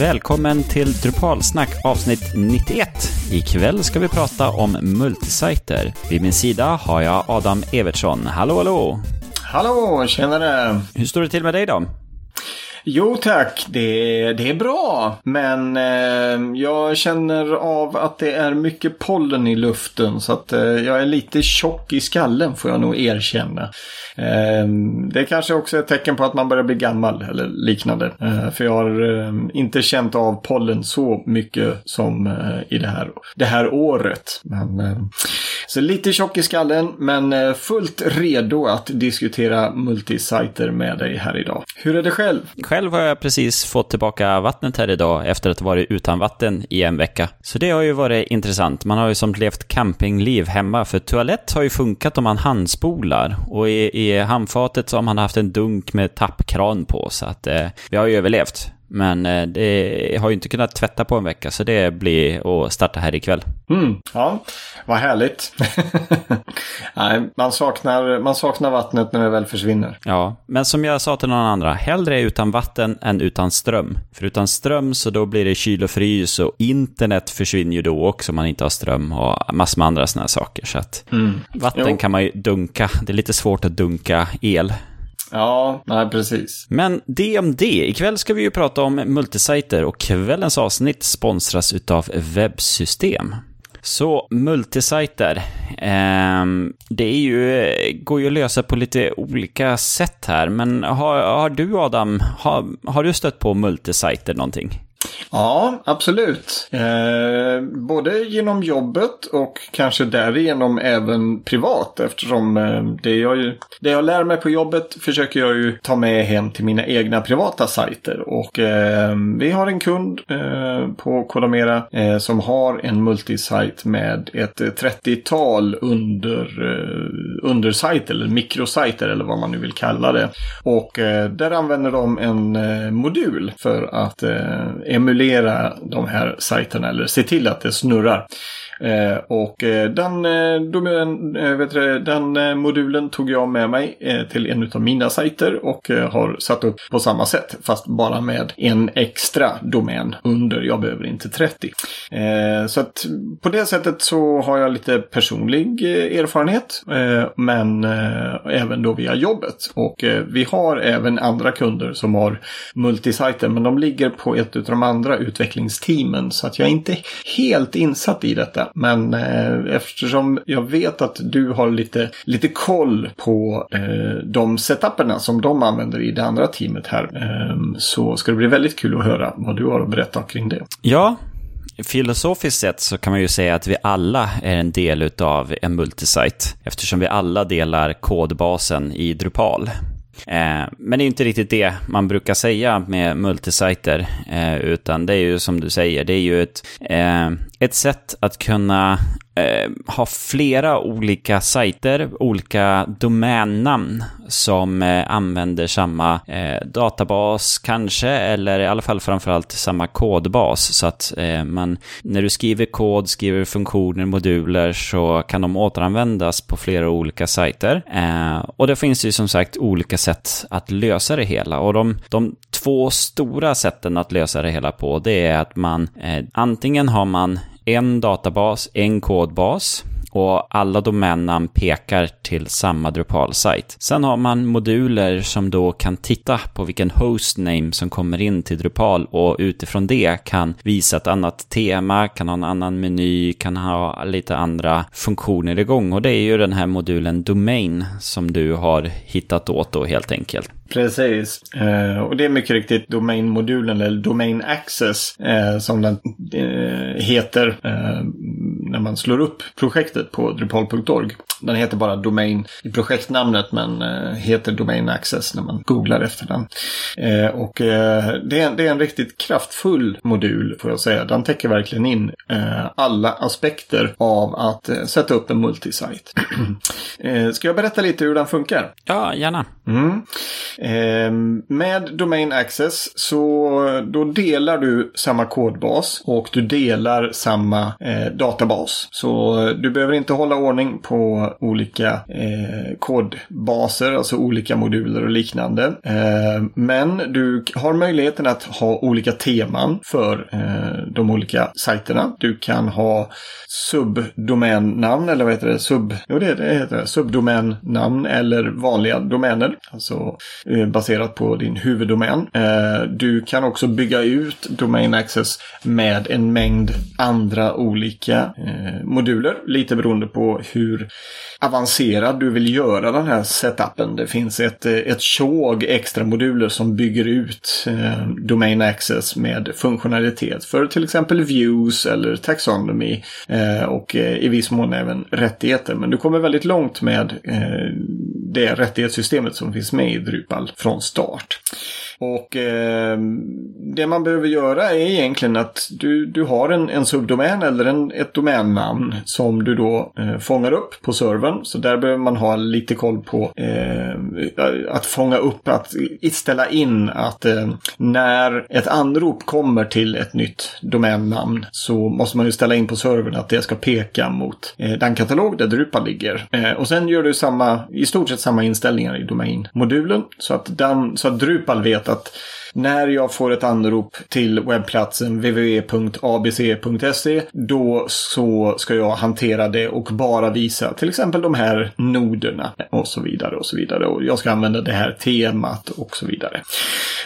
Välkommen till Drupalsnack avsnitt 91. Ikväll ska vi prata om multisajter. Vid min sida har jag Adam Evertsson. Hallå, hallå! Hallå, tjenare! Hur står det till med dig då? Jo tack, det, det är bra. Men eh, jag känner av att det är mycket pollen i luften så att eh, jag är lite tjock i skallen får jag nog erkänna. Eh, det kanske också är ett tecken på att man börjar bli gammal eller liknande. Eh, för jag har eh, inte känt av pollen så mycket som eh, i det här, det här året. Men, eh, så lite tjock i skallen men eh, fullt redo att diskutera multisajter med dig här idag. Hur är det själv? Själv har jag precis fått tillbaka vattnet här idag efter att ha varit utan vatten i en vecka. Så det har ju varit intressant. Man har ju som levt campingliv hemma, för toalett har ju funkat om man handspolar. Och i, i handfatet så har man haft en dunk med tappkran på, så att eh, vi har ju överlevt. Men eh, det har ju inte kunnat tvätta på en vecka, så det blir att starta här ikväll. Mm, ja, vad härligt. Nej, man saknar, man saknar vattnet när det väl försvinner. Ja, men som jag sa till någon andra, hellre utan vatten än utan ström. För utan ström så då blir det kyl och frys och internet försvinner ju då också om man inte har ström och massor med andra sådana saker. Så att mm. vatten jo. kan man ju dunka. Det är lite svårt att dunka el. Ja, nej precis. Men det om det. Ikväll ska vi ju prata om multisajter och kvällens avsnitt sponsras utav webbsystem. Så multisajter, eh, det är ju, går ju att lösa på lite olika sätt här. Men har, har du Adam, har, har du stött på multisajter någonting? Ja, absolut. Eh, både genom jobbet och kanske därigenom även privat eftersom eh, det, jag, det jag lär mig på jobbet försöker jag ju ta med hem till mina egna privata sajter. Och eh, vi har en kund eh, på Kodamera eh, som har en multisajt med ett 30-tal under, eh, undersajter eller mikrosajter eller vad man nu vill kalla det. Och eh, där använder de en eh, modul för att eh, emulera de här sajterna eller se till att det snurrar. Eh, och eh, den, eh, domen, eh, vet du, den eh, modulen tog jag med mig till en av mina sajter och har satt upp på samma sätt. Fast bara med en extra domän under. Jag behöver inte 30. Så att på det sättet så har jag lite personlig erfarenhet. Men även då via jobbet. Och vi har även andra kunder som har multisajter. Men de ligger på ett av de andra utvecklingsteamen. Så att jag är inte helt insatt i detta. Men eh, eftersom jag vet att du har lite, lite koll på eh, de setuperna som de använder i det andra teamet här. Eh, så ska det bli väldigt kul att höra vad du har att berätta kring det. Ja, Filosofiskt sett så kan man ju säga att vi alla är en del av en multisite eftersom vi alla delar kodbasen i Drupal. Eh, men det är inte riktigt det man brukar säga med multisajter, eh, utan det är ju som du säger, det är ju ett, eh, ett sätt att kunna eh, ha flera olika sajter, olika domännamn som eh, använder samma eh, databas kanske, eller i alla fall framförallt samma kodbas. Så att eh, man, när du skriver kod, skriver funktioner, moduler så kan de återanvändas på flera olika sajter. Eh, och det finns ju som sagt olika sätt att lösa det hela. Och de, de två stora sätten att lösa det hela på, det är att man eh, antingen har man en databas, en kodbas och alla domännamn pekar till samma Drupal-sajt. Sen har man moduler som då kan titta på vilken hostname som kommer in till Drupal och utifrån det kan visa ett annat tema, kan ha en annan meny, kan ha lite andra funktioner igång. Och det är ju den här modulen Domain som du har hittat åt då helt enkelt. Precis. Eh, och det är mycket riktigt domain-modulen eller domain access eh, som den eh, heter eh, när man slår upp projektet på drupal.org. Den heter bara domain i projektnamnet men eh, heter domain access när man googlar efter den. Eh, och det är, det, är, en riktigt kraftfull modul får jag säga. Den täcker verkligen in alla aspekter av att sätta upp en multisite. Ska jag berätta lite hur den funkar? Ja, gärna. Mm. Eh, med Domain Access så då delar du samma kodbas och du delar samma eh, databas. Så du behöver inte hålla ordning på massa olika eh, kodbaser, alltså olika moduler och liknande. Eh, men du har möjligheten att ha olika teman för eh, de olika sajterna. Du kan ha subdomännamn eller vad heter det? Sub, jo, det, det heter det. Subdomännamn eller vanliga domäner. Alltså eh, baserat på din huvuddomän. Eh, du kan också bygga ut Domain Access med en mängd andra olika eh, moduler. Lite beroende på hur avancerad du vill göra den här setupen. Det finns ett, eh, ett tjog extra moduler som bygger ut eh, Domain Access med funktionalitet för till exempel views eller taxonomy eh, och eh, i viss mån även rättigheter. Men du kommer väldigt långt med eh, det rättighetssystemet som finns med i Drupal från start. Och eh, det man behöver göra är egentligen att du, du har en, en subdomän eller en, ett domännamn som du då eh, fångar upp på servern. Så där behöver man ha lite koll på eh, att fånga upp, att ställa in att eh, när ett anrop kommer till ett nytt domännamn så måste man ju ställa in på servern att det ska peka mot eh, den katalog där Drupal ligger. Eh, och sen gör du samma, i stort sett samma inställningar i domainmodulen så att, den, så att Drupal vet att när jag får ett anrop till webbplatsen www.abc.se då så ska jag hantera det och bara visa till exempel de här noderna och så vidare och så vidare. Och jag ska använda det här temat och så vidare.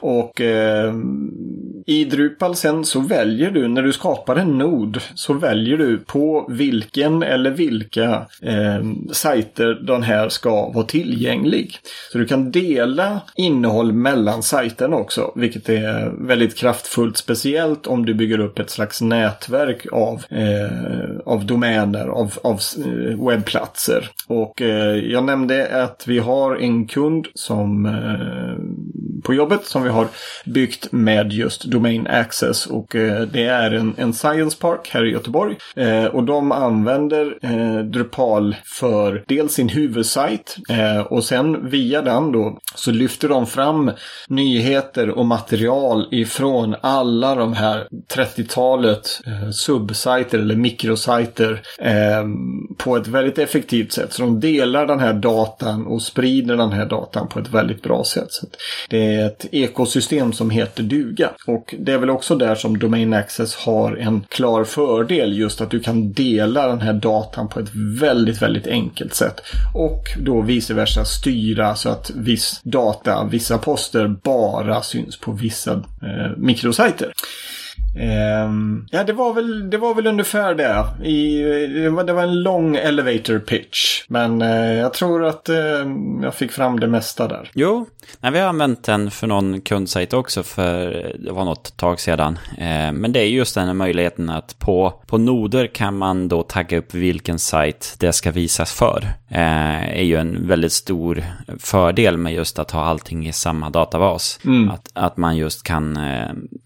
Och eh, i Drupal sen så väljer du, när du skapar en nod, så väljer du på vilken eller vilka eh, sajter den här ska vara tillgänglig. Så du kan dela innehåll mellan sajterna också vilket är väldigt kraftfullt. Speciellt om du bygger upp ett slags nätverk av, eh, av domäner, av, av eh, webbplatser. Och eh, jag nämnde att vi har en kund som eh, på jobbet som vi har byggt med just Domain Access. Och eh, det är en, en Science Park här i Göteborg. Eh, och de använder eh, Drupal för dels sin huvudsajt eh, och sen via den då så lyfter de fram nyheter och material ifrån alla de här 30-talet eh, subsajter eller mikrosajter eh, på ett väldigt effektivt sätt. Så de delar den här datan och sprider den här datan på ett väldigt bra sätt. Så det är ett ekosystem som heter duga. Och det är väl också där som Domain Access har en klar fördel just att du kan dela den här datan på ett väldigt, väldigt enkelt sätt. Och då vice versa styra så att viss data, vissa poster bara syns på vissa eh, mikrosajter. Um, ja, det var, väl, det var väl ungefär det. I, det, var, det var en lång elevator pitch. Men uh, jag tror att uh, jag fick fram det mesta där. Jo, nej, vi har använt den för någon kundsajt också för det var något tag sedan. Uh, men det är just den här möjligheten att på, på noder kan man då tagga upp vilken sajt det ska visas för. är ju en väldigt stor fördel med just att ha allting i samma databas. Mm. Att, att man just kan,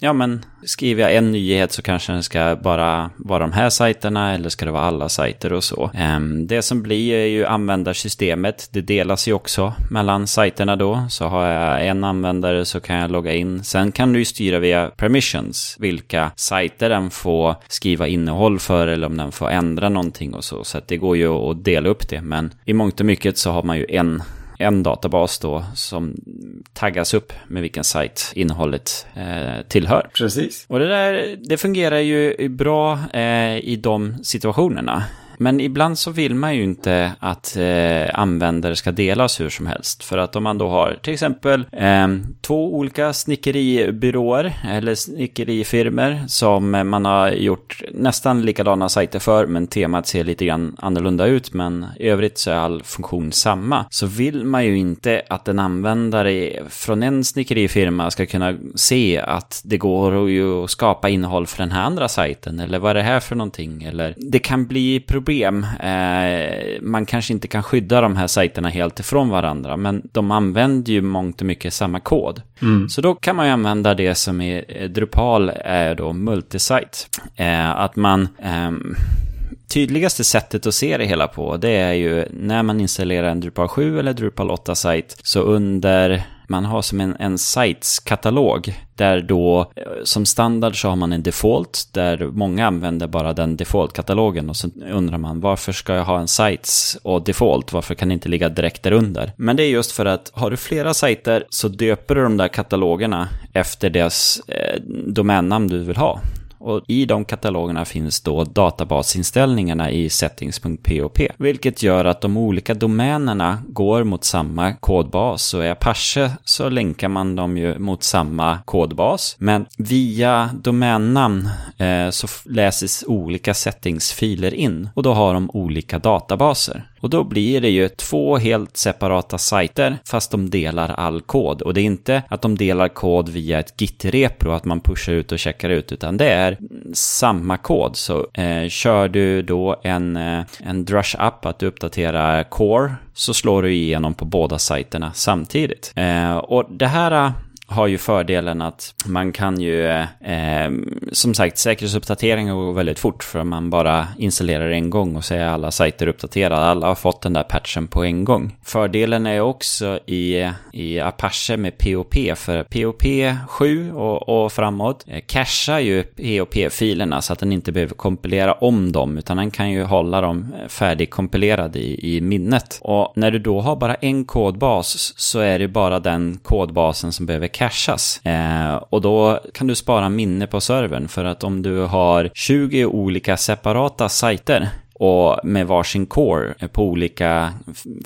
ja men skriver jag en nyhet så kanske den ska bara vara de här sajterna eller ska det vara alla sajter och så. Ehm, det som blir är ju användarsystemet. Det delas ju också mellan sajterna då. Så har jag en användare så kan jag logga in. Sen kan du ju styra via permissions vilka sajter den får skriva innehåll för eller om den får ändra någonting och så. Så det går ju att dela upp det. Men i mångt och mycket så har man ju en en databas då som taggas upp med vilken sajt innehållet eh, tillhör. Precis. Och det där, det fungerar ju bra eh, i de situationerna. Men ibland så vill man ju inte att eh, användare ska delas hur som helst. För att om man då har till exempel eh, två olika snickeribyråer eller snickerifirmer som man har gjort nästan likadana sajter för men temat ser lite grann annorlunda ut men i övrigt så är all funktion samma. Så vill man ju inte att en användare från en snickerifirma ska kunna se att det går att skapa innehåll för den här andra sajten eller vad är det här för någonting eller det kan bli problem problem. Eh, man kanske inte kan skydda de här sajterna helt ifrån varandra, men de använder ju mångt och mycket samma kod. Mm. Så då kan man ju använda det som är eh, Drupal är då multisite. Eh, att man ehm, tydligaste sättet att se det hela på, det är ju när man installerar en Drupal 7 eller Drupal 8-sajt, så under man har som en, en sites-katalog. Där då, eh, som standard så har man en default, där många använder bara den default-katalogen. Och så undrar man, varför ska jag ha en sites och default? Varför kan det inte ligga direkt där under? Men det är just för att har du flera sajter så döper du de där katalogerna efter deras eh, domännamn du vill ha. Och i de katalogerna finns då databasinställningarna i settings.pop. Vilket gör att de olika domänerna går mot samma kodbas. Och i Apache så länkar man dem ju mot samma kodbas. Men via domännamn eh, så läses olika settingsfiler in. Och då har de olika databaser. Och då blir det ju två helt separata sajter fast de delar all kod. Och det är inte att de delar kod via ett Git-repro, att man pushar ut och checkar ut, utan det är samma kod. Så eh, kör du då en, eh, en Drush-app, att du uppdaterar Core, så slår du igenom på båda sajterna samtidigt. Eh, och det här har ju fördelen att man kan ju, eh, eh som sagt, säkerhetsuppdateringar går väldigt fort för man bara installerar en gång och så är alla sajter uppdaterade. Alla har fått den där patchen på en gång. Fördelen är också i, i Apache med POP, för POP 7 och, och framåt eh, cashar ju POP-filerna så att den inte behöver kompilera om dem, utan den kan ju hålla dem eh, färdigkompilerade i, i minnet. Och när du då har bara en kodbas så är det bara den kodbasen som behöver cashas. Eh, och då kan du spara minne på servern för att om du har 20 olika separata sajter och med varsin core på olika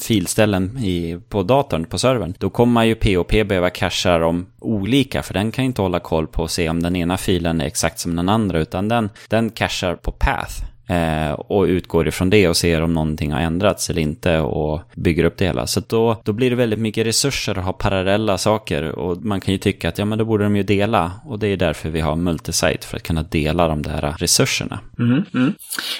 filställen i, på datorn, på servern, då kommer ju POP behöva casha dem olika, för den kan inte hålla koll på och se om den ena filen är exakt som den andra, utan den, den cashar på path. Eh, och utgår ifrån det och ser om någonting har ändrats eller inte och bygger upp det hela. Så då, då blir det väldigt mycket resurser att ha parallella saker och man kan ju tycka att ja men då borde de ju dela och det är därför vi har multisite för att kunna dela de där resurserna. Mm, mm.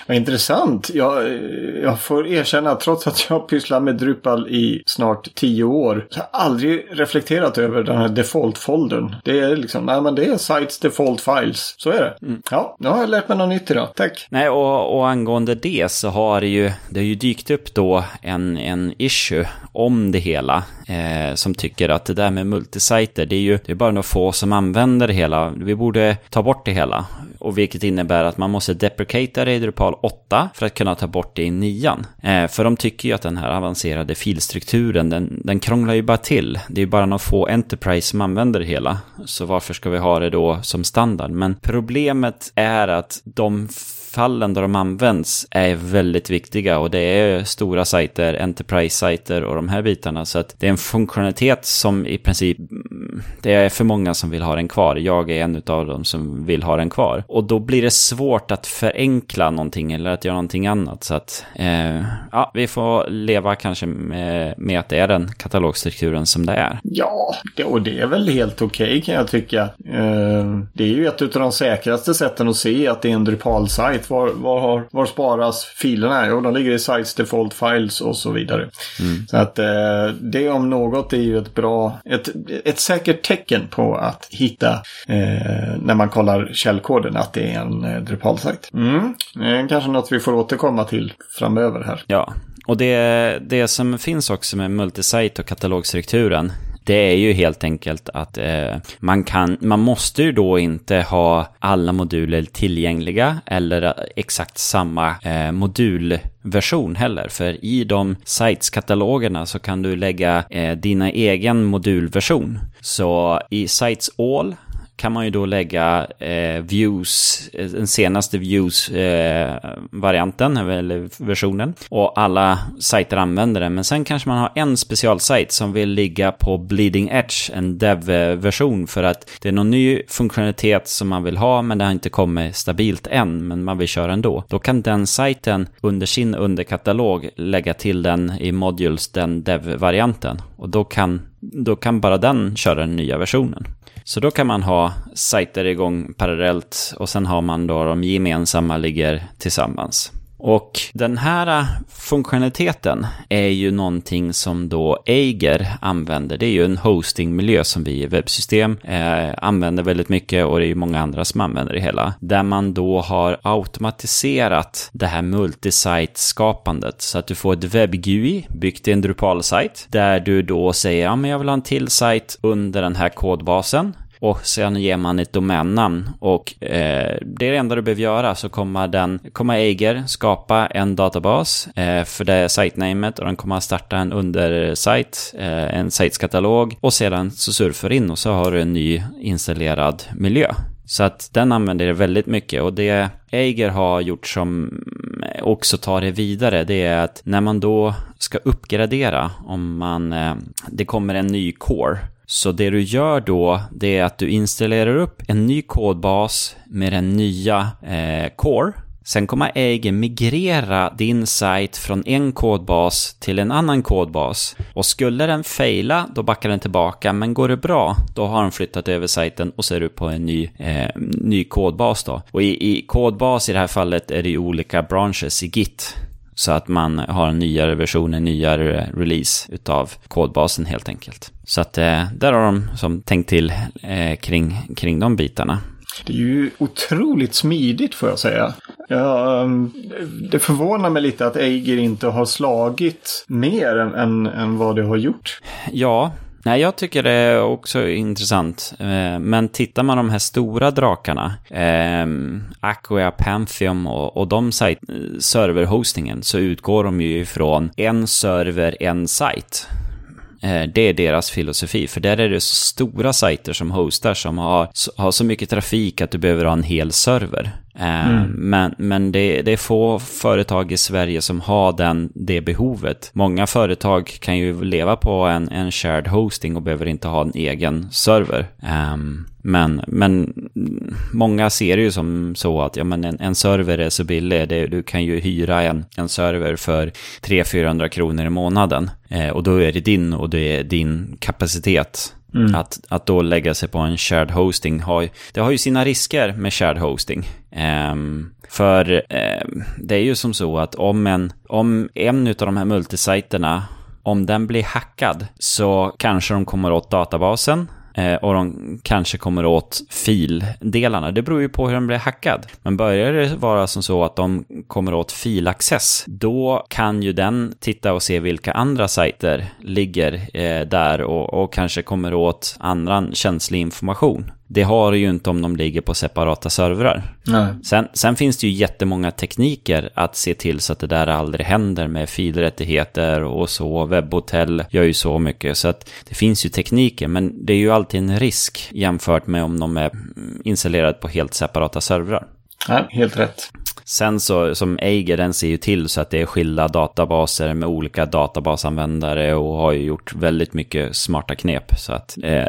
Vad intressant. Jag, jag får erkänna att trots att jag pysslar med Drupal i snart tio år så har jag aldrig reflekterat över den här default-foldern. Det är liksom, nej men det är sites default files. Så är det. Mm. Ja, nu har jag lärt mig något nytt idag. Tack. Nej, och och, angående det så har det ju, det har ju dykt upp då en, en issue om det hela. Eh, som tycker att det där med multisajter, det är ju det är bara några få som använder det hela. Vi borde ta bort det hela. Och vilket innebär att man måste deprecata det i Drupal 8 för att kunna ta bort det i 9. Eh, för de tycker ju att den här avancerade filstrukturen, den, den krånglar ju bara till. Det är ju bara några få Enterprise som använder det hela. Så varför ska vi ha det då som standard? Men problemet är att de fallen där de används är väldigt viktiga och det är stora sajter, Enterprise-sajter och de här bitarna. Så att det är en funktionalitet som i princip, det är för många som vill ha den kvar. Jag är en av dem som vill ha den kvar. Och då blir det svårt att förenkla någonting eller att göra någonting annat. Så att, eh, ja, vi får leva kanske med, med, att det är den katalogstrukturen som det är. Ja, och det är väl helt okej okay, kan jag tycka. Eh, det är ju ett av de säkraste sätten att se att det är en Drupal-sajt var, var, har, var sparas filerna? Jo, de ligger i Sites Default Files och så vidare. Mm. Så att eh, det om något är ju ett bra, ett, ett säkert säkert tecken på att hitta eh, när man kollar källkoden att det är en eh, Drupal-sajt. Mm. Eh, kanske något vi får återkomma till framöver här. Ja, och det, det som finns också med multisite och katalogstrukturen det är ju helt enkelt att eh, man kan, man måste ju då inte ha alla moduler tillgängliga eller eh, exakt samma eh, modulversion heller. För i de sites-katalogerna så kan du lägga eh, dina egen modulversion. Så i Sites All kan man ju då lägga eh, views, eh, den senaste views-varianten, eh, eh, eller versionen. Och alla sajter använder den. Men sen kanske man har en specialsajt som vill ligga på bleeding edge, en dev-version. För att det är någon ny funktionalitet som man vill ha, men det har inte kommit stabilt än. Men man vill köra ändå. Då kan den sajten under sin underkatalog lägga till den i modules, den dev-varianten. Och då kan, då kan bara den köra den nya versionen. Så då kan man ha sajter igång parallellt och sen har man då de gemensamma ligger tillsammans. Och den här äh, funktionaliteten är ju någonting som då Eiger använder. Det är ju en hostingmiljö som vi i webbsystem eh, använder väldigt mycket och det är ju många andra som använder det hela. Där man då har automatiserat det här multisite-skapandet så att du får ett webb-GUI byggt i en Drupal-sajt där du då säger ja men jag vill ha en till sajt under den här kodbasen och sen ger man ett domännamn och eh, det är det enda du behöver göra så kommer den, kommer Eiger skapa en databas eh, för det sitenamet och den kommer starta en undersajt, eh, en sajtskatalog och sedan så surfar in och så har du en ny installerad miljö. Så att den använder det väldigt mycket och det Eiger har gjort som också tar det vidare det är att när man då ska uppgradera om man, eh, det kommer en ny core så det du gör då, det är att du installerar upp en ny kodbas med den nya eh, Core. Sen kommer Eiger migrera din sajt från en kodbas till en annan kodbas. Och skulle den fejla, då backar den tillbaka. Men går det bra, då har den flyttat över sajten och så är du på en ny, eh, ny kodbas då. Och i, i kodbas i det här fallet är det ju olika branches i Git. Så att man har en nyare version, en nyare release utav kodbasen helt enkelt. Så att eh, där har de som tänkt till eh, kring, kring de bitarna. Det är ju otroligt smidigt får jag säga. Ja, ehm, det förvånar mig lite att Eiger inte har slagit mer än, än, än vad det har gjort. Ja, Nej, jag tycker det är också intressant. Eh, men tittar man de här stora drakarna, eh, Aqua, Pantheon och, och de eh, serverhostingen, så utgår de ju ifrån en server, en sajt. Eh, det är deras filosofi, för där är det så stora sajter som hostar som har, har så mycket trafik att du behöver ha en hel server. Eh, mm. Men, men det, det, är få företag i Sverige som har den, det behovet. Många företag kan ju leva på en, en shared hosting och behöver inte ha en egen server. Um, men, men många ser det ju som så att ja, men en, en server är så billig. Det, du kan ju hyra en, en server för 300-400 kronor i månaden. Eh, och då är det din och det är din kapacitet. Mm. Att, att då lägga sig på en shared hosting har, det har ju sina risker med shared hosting. Um, för um, det är ju som så att om en, om en av de här multisajterna om den blir hackad så kanske de kommer åt databasen Eh, och de kanske kommer åt fildelarna. Det beror ju på hur den blir hackad. Men börjar det vara som så att de kommer åt filaccess, då kan ju den titta och se vilka andra sajter ligger eh, där och, och kanske kommer åt annan känslig information. Det har det ju inte om de ligger på separata servrar. Sen, sen, finns det ju jättemånga tekniker att se till så att det där aldrig händer med filrättigheter och så. Webbhotell gör ju så mycket. Så att det finns ju tekniker, men det är ju alltid en risk jämfört med om de är installerade på helt separata servrar. Ja, helt rätt. Sen så, som Eiger, den ser ju till så att det är skilda databaser med olika databasanvändare och har ju gjort väldigt mycket smarta knep. Så att eh,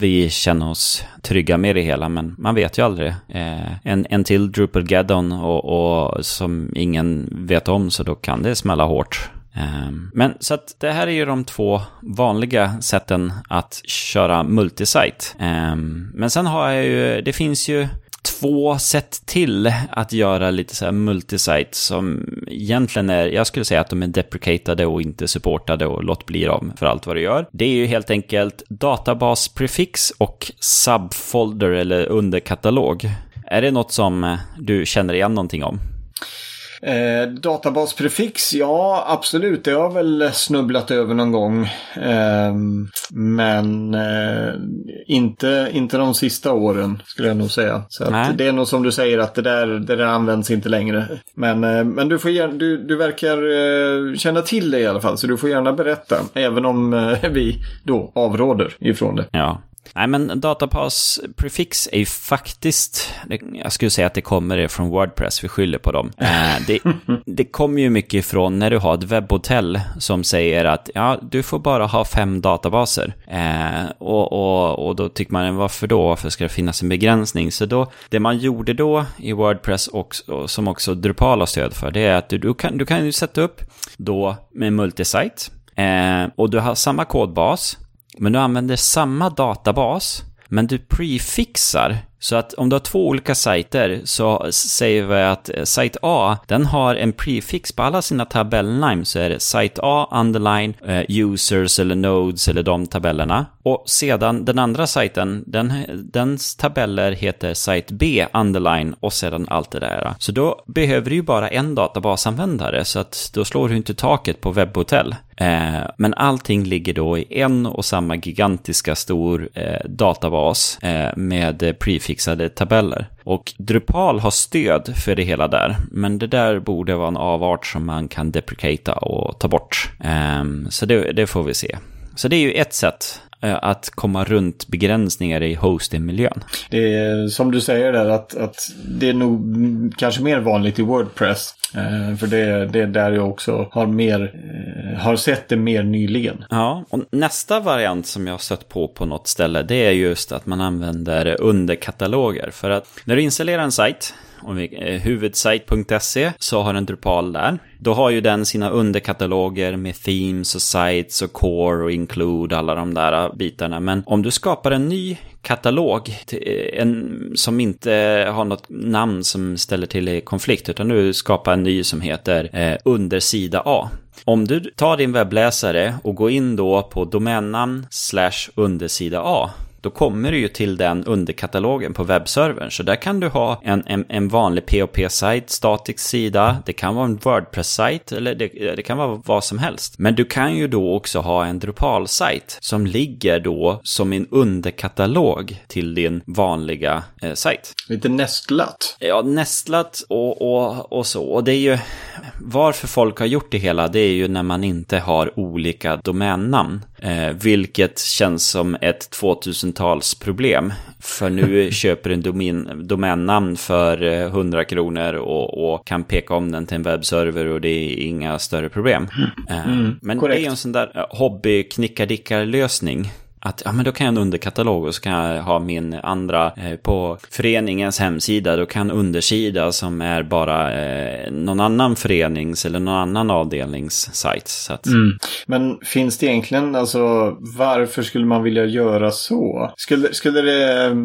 vi känner oss trygga med det hela, men man vet ju aldrig. Eh, en, en till Drupal Gaddon och, och som ingen vet om, så då kan det smälla hårt. Eh, men så att det här är ju de två vanliga sätten att köra multisite. Eh, men sen har jag ju, det finns ju två sätt till att göra lite så här multisite som egentligen är, jag skulle säga att de är deprecatade och inte supportade och låt bli dem för allt vad du gör. Det är ju helt enkelt databasprefix och subfolder eller underkatalog. Är det något som du känner igen någonting om? Eh, databasprefix, ja absolut, det har jag väl snubblat över någon gång. Eh, men eh, inte, inte de sista åren skulle jag nog säga. Så det är nog som du säger att det där, det där används inte längre. Men, eh, men du, får gärna, du, du verkar eh, känna till det i alla fall, så du får gärna berätta. Även om vi då avråder ifrån det. Ja, Nej, men Datapass Prefix är ju faktiskt, jag skulle säga att det kommer från Wordpress, vi skyller på dem. Eh, det, det kommer ju mycket ifrån när du har ett webbhotell som säger att ja, du får bara ha fem databaser. Eh, och, och, och då tycker man, varför då? Varför ska det finnas en begränsning? Så då, det man gjorde då i Wordpress, och, och som också Drupal har stöd för, det är att du, du, kan, du kan ju sätta upp då med multisite, eh, och du har samma kodbas, men du använder samma databas, men du prefixar så att om du har två olika sajter så säger vi att eh, sajt A, den har en prefix på alla sina tabellnamn så är det sajt A, underline, eh, users eller nodes eller de tabellerna. Och sedan den andra sajten, den, dens tabeller heter sajt B, underline och sedan allt det där. Så då behöver du ju bara en databasanvändare så att då slår du inte taket på webbhotell. Eh, men allting ligger då i en och samma gigantiska stor databas med prefix fixade tabeller. Och Drupal har stöd för det hela där, men det där borde vara en avart som man kan deprecata och ta bort. Ehm, så det, det får vi se. Så det är ju ett sätt eh, att komma runt begränsningar i hostingmiljön. Det är som du säger där att, att det är nog kanske mer vanligt i Wordpress. Eh, för det, det är där jag också har, mer, eh, har sett det mer nyligen. Ja, och nästa variant som jag har stött på på något ställe det är just att man använder underkataloger. För att när du installerar en sajt om vi, eh, huvudsite.se så har den Drupal där. Då har ju den sina underkataloger med themes och sites och core och include, alla de där eh, bitarna. Men om du skapar en ny katalog eh, en, som inte har något namn som ställer till konflikt, utan du skapar en ny som heter eh, undersida A. Om du tar din webbläsare och går in då på domännamn slash undersida A då kommer du ju till den underkatalogen på webbservern. Så där kan du ha en, en, en vanlig POP-sajt, statisk sida, det kan vara en Wordpress-sajt eller det, det, kan vara vad som helst. Men du kan ju då också ha en Drupal-sajt som ligger då som en underkatalog till din vanliga eh, sajt. Lite nästlat. Ja, nästlat och, och, och så. Och det är ju varför folk har gjort det hela, det är ju när man inte har olika domännamn. Eh, vilket känns som ett 2000-talsproblem. För nu köper en domän, domännamn för 100 eh, kronor och, och, kan peka om den till en webbserver och det är inga större problem. Eh, mm, men korrekt. det är ju en sån där eh, hobby lösning att ja, men då kan jag en underkatalog och så kan jag ha min andra eh, på föreningens hemsida. Då kan undersida som är bara eh, någon annan förenings eller någon annan avdelnings sajt. Så att... mm. Men finns det egentligen, alltså varför skulle man vilja göra så? Skulle, skulle, det,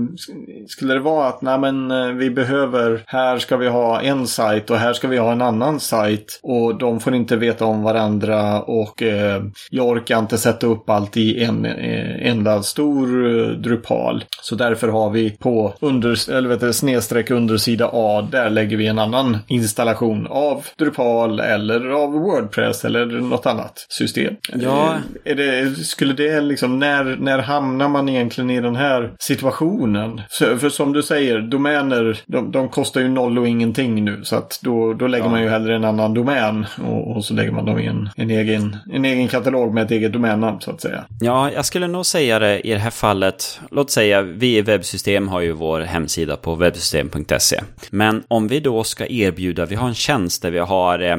skulle det vara att nej men eh, vi behöver, här ska vi ha en sajt och här ska vi ha en annan sajt och de får inte veta om varandra och eh, jag orkar inte sätta upp allt i en eh, enda stor eh, Drupal. Så därför har vi på under, eller vet du, snedstreck undersida A, där lägger vi en annan installation av Drupal eller av Wordpress eller något annat system. Ja. Är det, skulle det liksom, när, när hamnar man egentligen i den här situationen? För, för som du säger, domäner, de, de, kostar ju noll och ingenting nu. Så att då, då lägger ja. man ju hellre en annan domän och, och så lägger man dem i en, en, egen, en egen katalog med ett eget domännamn så att säga. Ja, jag skulle nog säga det i det här fallet. Låt säga, vi i webbsystem har ju vår hemsida på webbsystem.se. Men om vi då ska erbjuda, vi har en tjänst där vi har eh,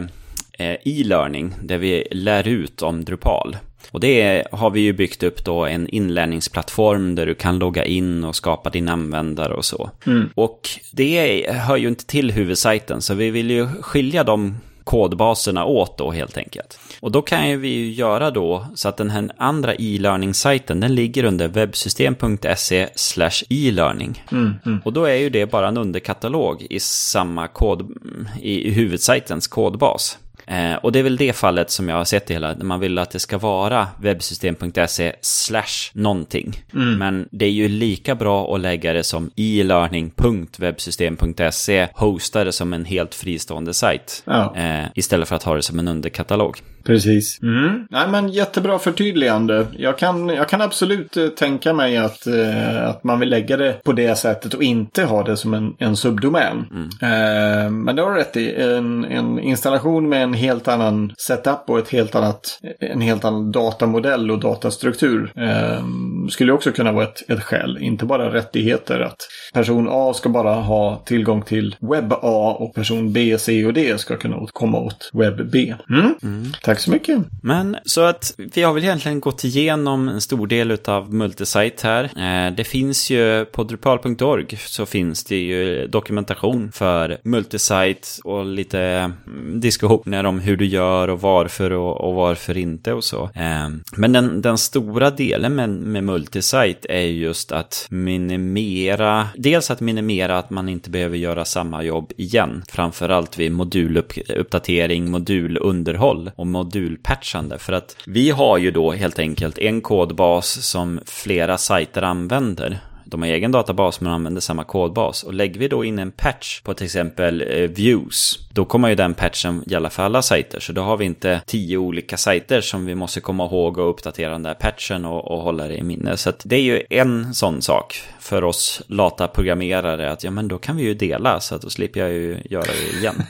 eh, e-learning, där vi lär ut om Drupal. Och det har vi ju byggt upp då en inlärningsplattform där du kan logga in och skapa din användare och så. Mm. Och det hör ju inte till huvudsajten, så vi vill ju skilja de kodbaserna åt då helt enkelt. Och då kan ju vi göra då så att den här andra e-learning-sajten den ligger under webbsystem.se slash e-learning. Mm, mm. Och då är ju det bara en underkatalog i samma kod, i huvudsajtens kodbas. Eh, och det är väl det fallet som jag har sett det hela, när man vill att det ska vara webbsystem.se slash någonting. Mm. Men det är ju lika bra att lägga det som e-learning.webbsystem.se, hosta det som en helt fristående sajt. Ja. Eh, istället för att ha det som en underkatalog. Precis. Mm. Nej, men jättebra förtydligande. Jag kan, jag kan absolut eh, tänka mig att, eh, att man vill lägga det på det sättet och inte ha det som en, en subdomän. Mm. Eh, men det har du rätt i. En, en installation med en helt annan setup och ett helt annat, en helt annan datamodell och datastruktur eh, skulle också kunna vara ett, ett skäl. Inte bara rättigheter. Att person A ska bara ha tillgång till webb A och person B, C och D ska kunna komma åt webb B. Mm. Mm. Tack så mycket. Men så att vi har väl egentligen gått igenom en stor del av multisite här. Eh, det finns ju på drupal.org så finns det ju dokumentation för multisite och lite mm, diskussioner om hur du gör och varför och, och varför inte och så. Eh, men den, den stora delen med, med multisite är just att minimera, dels att minimera att man inte behöver göra samma jobb igen. Framförallt vid moduluppdatering, modulunderhåll och modulpatchande. För att vi har ju då helt enkelt en kodbas som flera sajter använder. De har egen databas men använder samma kodbas. Och lägger vi då in en patch på till exempel eh, views, då kommer ju den patchen gälla för alla sajter. Så då har vi inte tio olika sajter som vi måste komma ihåg och uppdatera den där patchen och, och hålla det i minne. Så det är ju en sån sak för oss lata programmerare att ja men då kan vi ju dela så att då slipper jag ju göra det igen.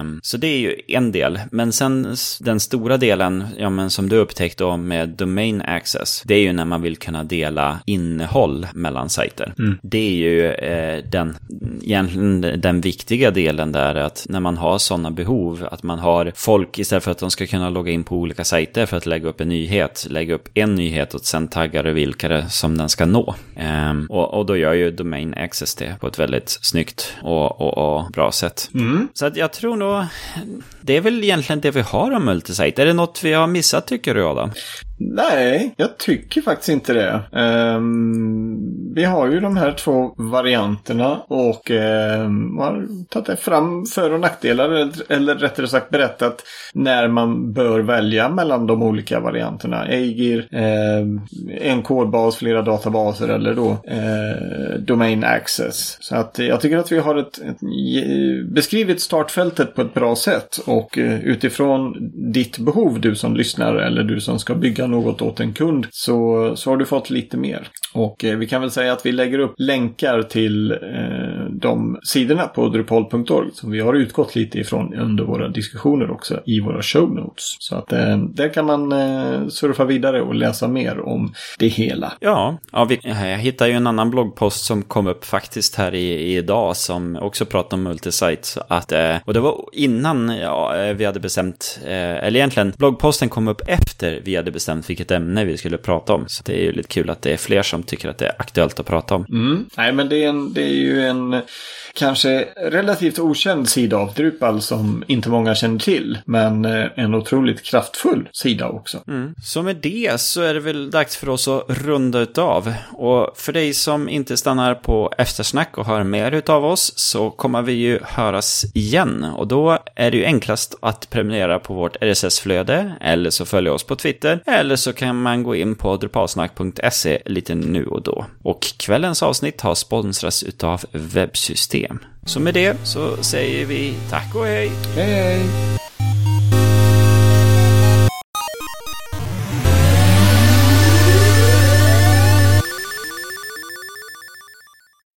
um, så det är ju en del. Men sen den stora delen, ja men som du upptäckte då med domain access, det är ju när man vill kunna dela innehåll mellan sajter. Mm. Det är ju eh, den, egentligen den viktiga delen där att när man har sådana behov, att man har folk istället för att de ska kunna logga in på olika sajter för att lägga upp en nyhet, lägga upp en nyhet och sen taggar och vilka det som den ska nå. Um, och, och, då gör ju Domain Access det på ett väldigt snyggt och, och, och bra sätt. Mm. Så att jag tror nog, det är väl egentligen det vi har om multisite. Är det något vi har missat tycker du Adam? Nej, jag tycker faktiskt inte det. Um, vi har ju de här två varianterna och um, har tagit fram för och nackdelar eller rättare sagt berättat när man bör välja mellan de olika varianterna. Eigir, um, ehm, en kodbas, flera databaser eller då uh, Domain Access. Så att jag tycker att vi har ett, ett beskrivit startfältet på ett bra sätt och uh, utifrån ditt behov, du som lyssnar eller du som ska bygga något åt en kund så, så har du fått lite mer. Och eh, vi kan väl säga att vi lägger upp länkar till eh, de sidorna på drupal.org som vi har utgått lite ifrån under våra diskussioner också i våra show notes. Så att eh, där kan man eh, surfa vidare och läsa mer om det hela. Ja, ja vi, eh, jag hittade ju en annan bloggpost som kom upp faktiskt här i, idag som också pratar om multisite. Att, eh, och det var innan ja, eh, vi hade bestämt, eh, eller egentligen bloggposten kom upp efter vi hade bestämt vilket ämne vi skulle prata om. Så det är ju lite kul att det är fler som tycker att det är aktuellt att prata om. Mm. Nej, men det är, en, det är ju en kanske relativt okänd sida av Drupal som inte många känner till. Men eh, en otroligt kraftfull sida också. Mm. Så med det så är det väl dags för oss att runda utav. Och för dig som inte stannar på eftersnack och hör mer utav oss så kommer vi ju höras igen. Och då är det ju enklast att prenumerera på vårt RSS-flöde eller så följa oss på Twitter eller så kan man gå in på drupalsnack.se lite nu och då. Och kvällens avsnitt har sponsrats utav Webbsystem. Så med det så säger vi tack och hej! Hej hej!